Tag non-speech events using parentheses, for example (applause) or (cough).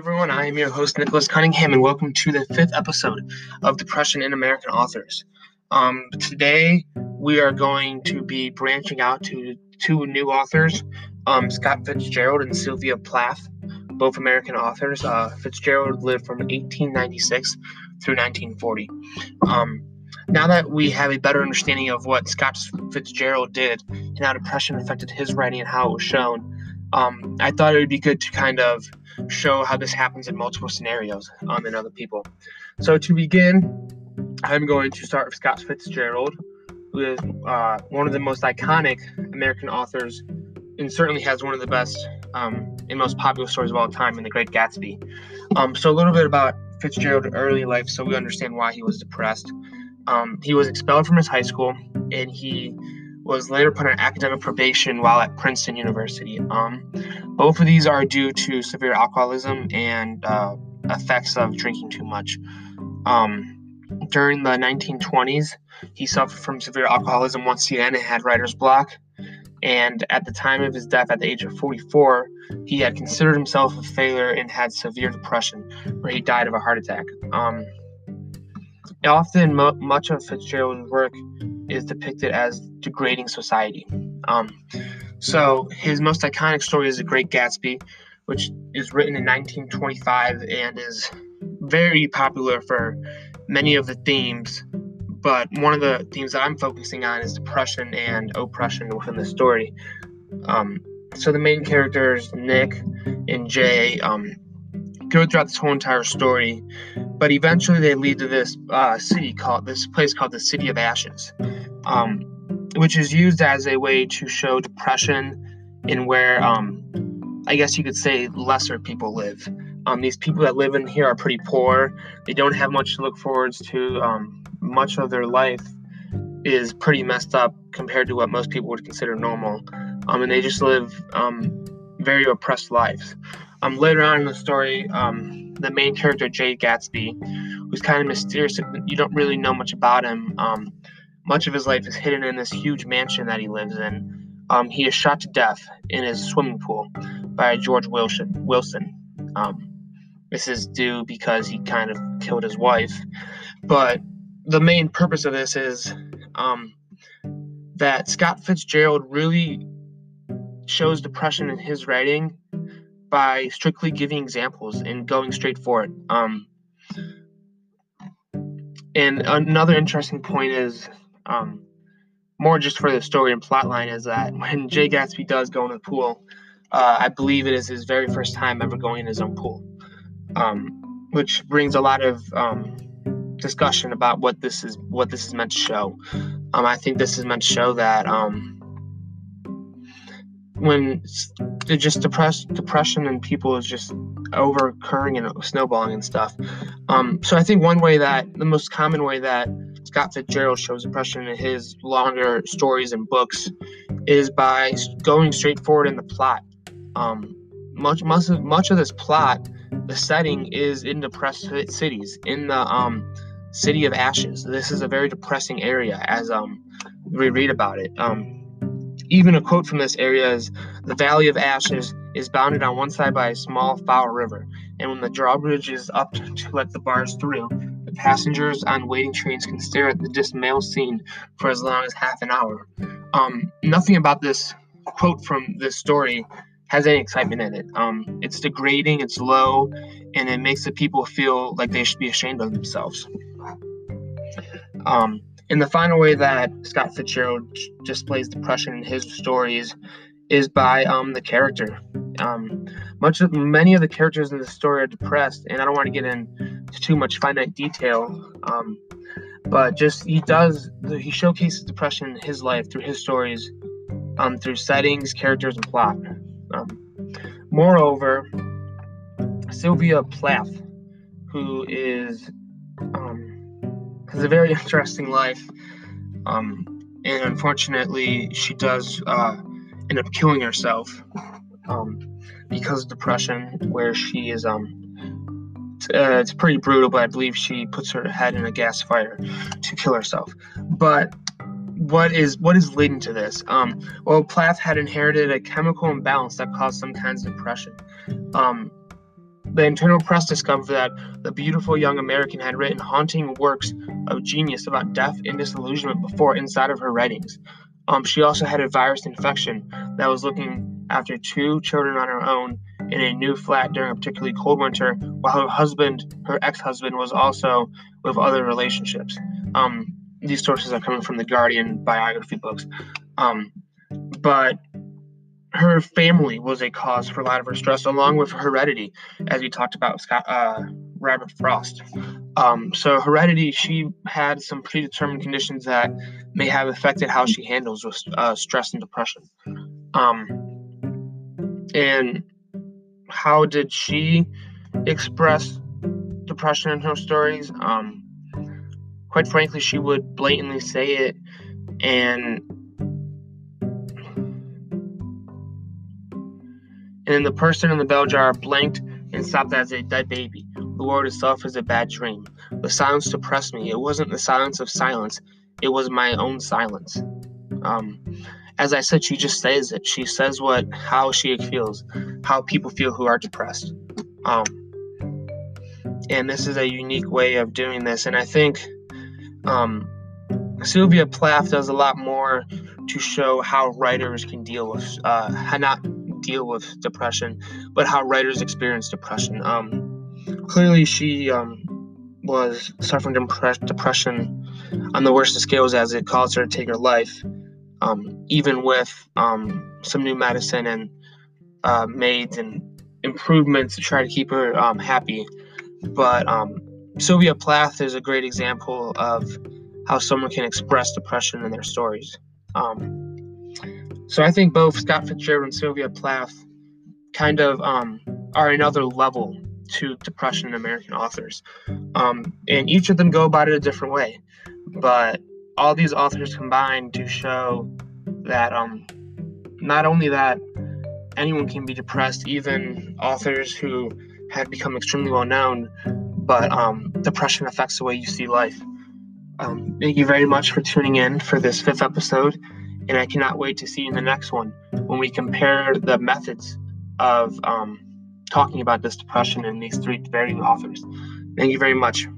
everyone. I am your host, Nicholas Cunningham, and welcome to the fifth episode of Depression in American Authors. Um, today, we are going to be branching out to two new authors um, Scott Fitzgerald and Sylvia Plath, both American authors. Uh, Fitzgerald lived from 1896 through 1940. Um, now that we have a better understanding of what Scott Fitzgerald did and how depression affected his writing and how it was shown, um, I thought it would be good to kind of show how this happens in multiple scenarios um, in other people. So to begin, I'm going to start with Scott Fitzgerald, who is uh, one of the most iconic American authors and certainly has one of the best um, and most popular stories of all time in The Great Gatsby. Um, so a little bit about Fitzgerald's early life so we understand why he was depressed. Um, he was expelled from his high school and he was later put on academic probation while at Princeton University. Um, both of these are due to severe alcoholism and uh, effects of drinking too much. Um, during the 1920s, he suffered from severe alcoholism once again and had writer's block. And at the time of his death, at the age of 44, he had considered himself a failure and had severe depression, where he died of a heart attack. Um, often, mo- much of Fitzgerald's work is depicted as degrading society. Um, so his most iconic story is The Great Gatsby, which is written in 1925 and is very popular for many of the themes. But one of the themes that I'm focusing on is depression and oppression within the story. Um, so the main characters, Nick and Jay, um, go throughout this whole entire story, but eventually they lead to this uh, city called this place called the City of Ashes, um, which is used as a way to show depression in where um, I guess you could say lesser people live. Um, these people that live in here are pretty poor. They don't have much to look forward to. Um, much of their life is pretty messed up compared to what most people would consider normal. Um, and they just live um, very oppressed lives. Um, later on in the story, um, the main character, Jay Gatsby, who's kind of mysterious, you don't really know much about him. Um, much of his life is hidden in this huge mansion that he lives in. Um, he is shot to death in his swimming pool by George Wilson. Wilson. Um, this is due because he kind of killed his wife. But the main purpose of this is um, that Scott Fitzgerald really shows depression in his writing by strictly giving examples and going straight for it. Um, and another interesting point is um, more just for the story and plotline is that (laughs) when Jay Gatsby does go in the pool, uh, I believe it is his very first time ever going in his own pool, um, which brings a lot of um, discussion about what this is what this is meant to show. Um, I think this is meant to show that um, when just depressed depression and people is just over occurring and snowballing and stuff. Um, so I think one way that the most common way that Scott Fitzgerald shows depression in his longer stories and books is by going straight forward in the plot. Um, much much of, much of this plot, the setting is in depressed cities in the um, city of ashes. This is a very depressing area as um, we read about it. Even a quote from this area is The Valley of Ashes is bounded on one side by a small, foul river, and when the drawbridge is up to let the bars through, the passengers on waiting trains can stare at the dismal scene for as long as half an hour. Um, nothing about this quote from this story has any excitement in it. Um, it's degrading, it's low, and it makes the people feel like they should be ashamed of themselves. Um, and the final way that Scott Fitzgerald displays depression in his stories is by um, the character. Um, much of many of the characters in the story are depressed, and I don't want to get into too much finite detail. Um, but just he does he showcases depression in his life through his stories, um, through settings, characters, and plot. Um, moreover, Sylvia Plath, who is um, has a very interesting life. Um, and unfortunately, she does uh, end up killing herself um, because of depression, where she is. Um, uh, it's pretty brutal, but I believe she puts her head in a gas fire to kill herself. But what is what is leading to this? Um, well, Plath had inherited a chemical imbalance that caused some kinds of depression. Um, The internal press discovered that the beautiful young American had written haunting works of genius about death and disillusionment before inside of her writings. Um, she also had a virus infection that was looking after two children on her own in a new flat during a particularly cold winter, while her husband, her ex-husband, was also with other relationships. Um, these sources are coming from the Guardian biography books. Um, but her family was a cause for a lot of her stress, along with heredity, as we talked about Scott, uh, Robert Frost. Um, so heredity, she had some predetermined conditions that may have affected how she handles with uh, stress and depression. Um, and how did she express depression in her stories? Um, quite frankly, she would blatantly say it and and the person in the bell jar blinked and stopped as a dead baby. The world itself is a bad dream. The silence depressed me. It wasn't the silence of silence, it was my own silence. Um, as I said, she just says it. She says what, how she feels, how people feel who are depressed. Um, and this is a unique way of doing this. And I think um, Sylvia Plath does a lot more to show how writers can deal with, uh, not deal with depression, but how writers experience depression. Um, clearly, she um, was suffering depression on the worst of scales as it caused her to take her life, um, even with um, some new medicine and uh, maids and improvements to try to keep her um, happy. But um, Sylvia Plath is a great example of how someone can express depression in their stories. Um, so I think both Scott Fitzgerald and Sylvia Plath kind of um, are another level to depression in American authors. Um, and each of them go about it a different way. But all these authors combined to show that um, not only that anyone can be depressed, even authors who have become extremely well known, but um, depression affects the way you see life. Um, thank you very much for tuning in for this fifth episode and I cannot wait to see in the next one when we compare the methods of um, talking about this depression in these three very authors. Thank you very much.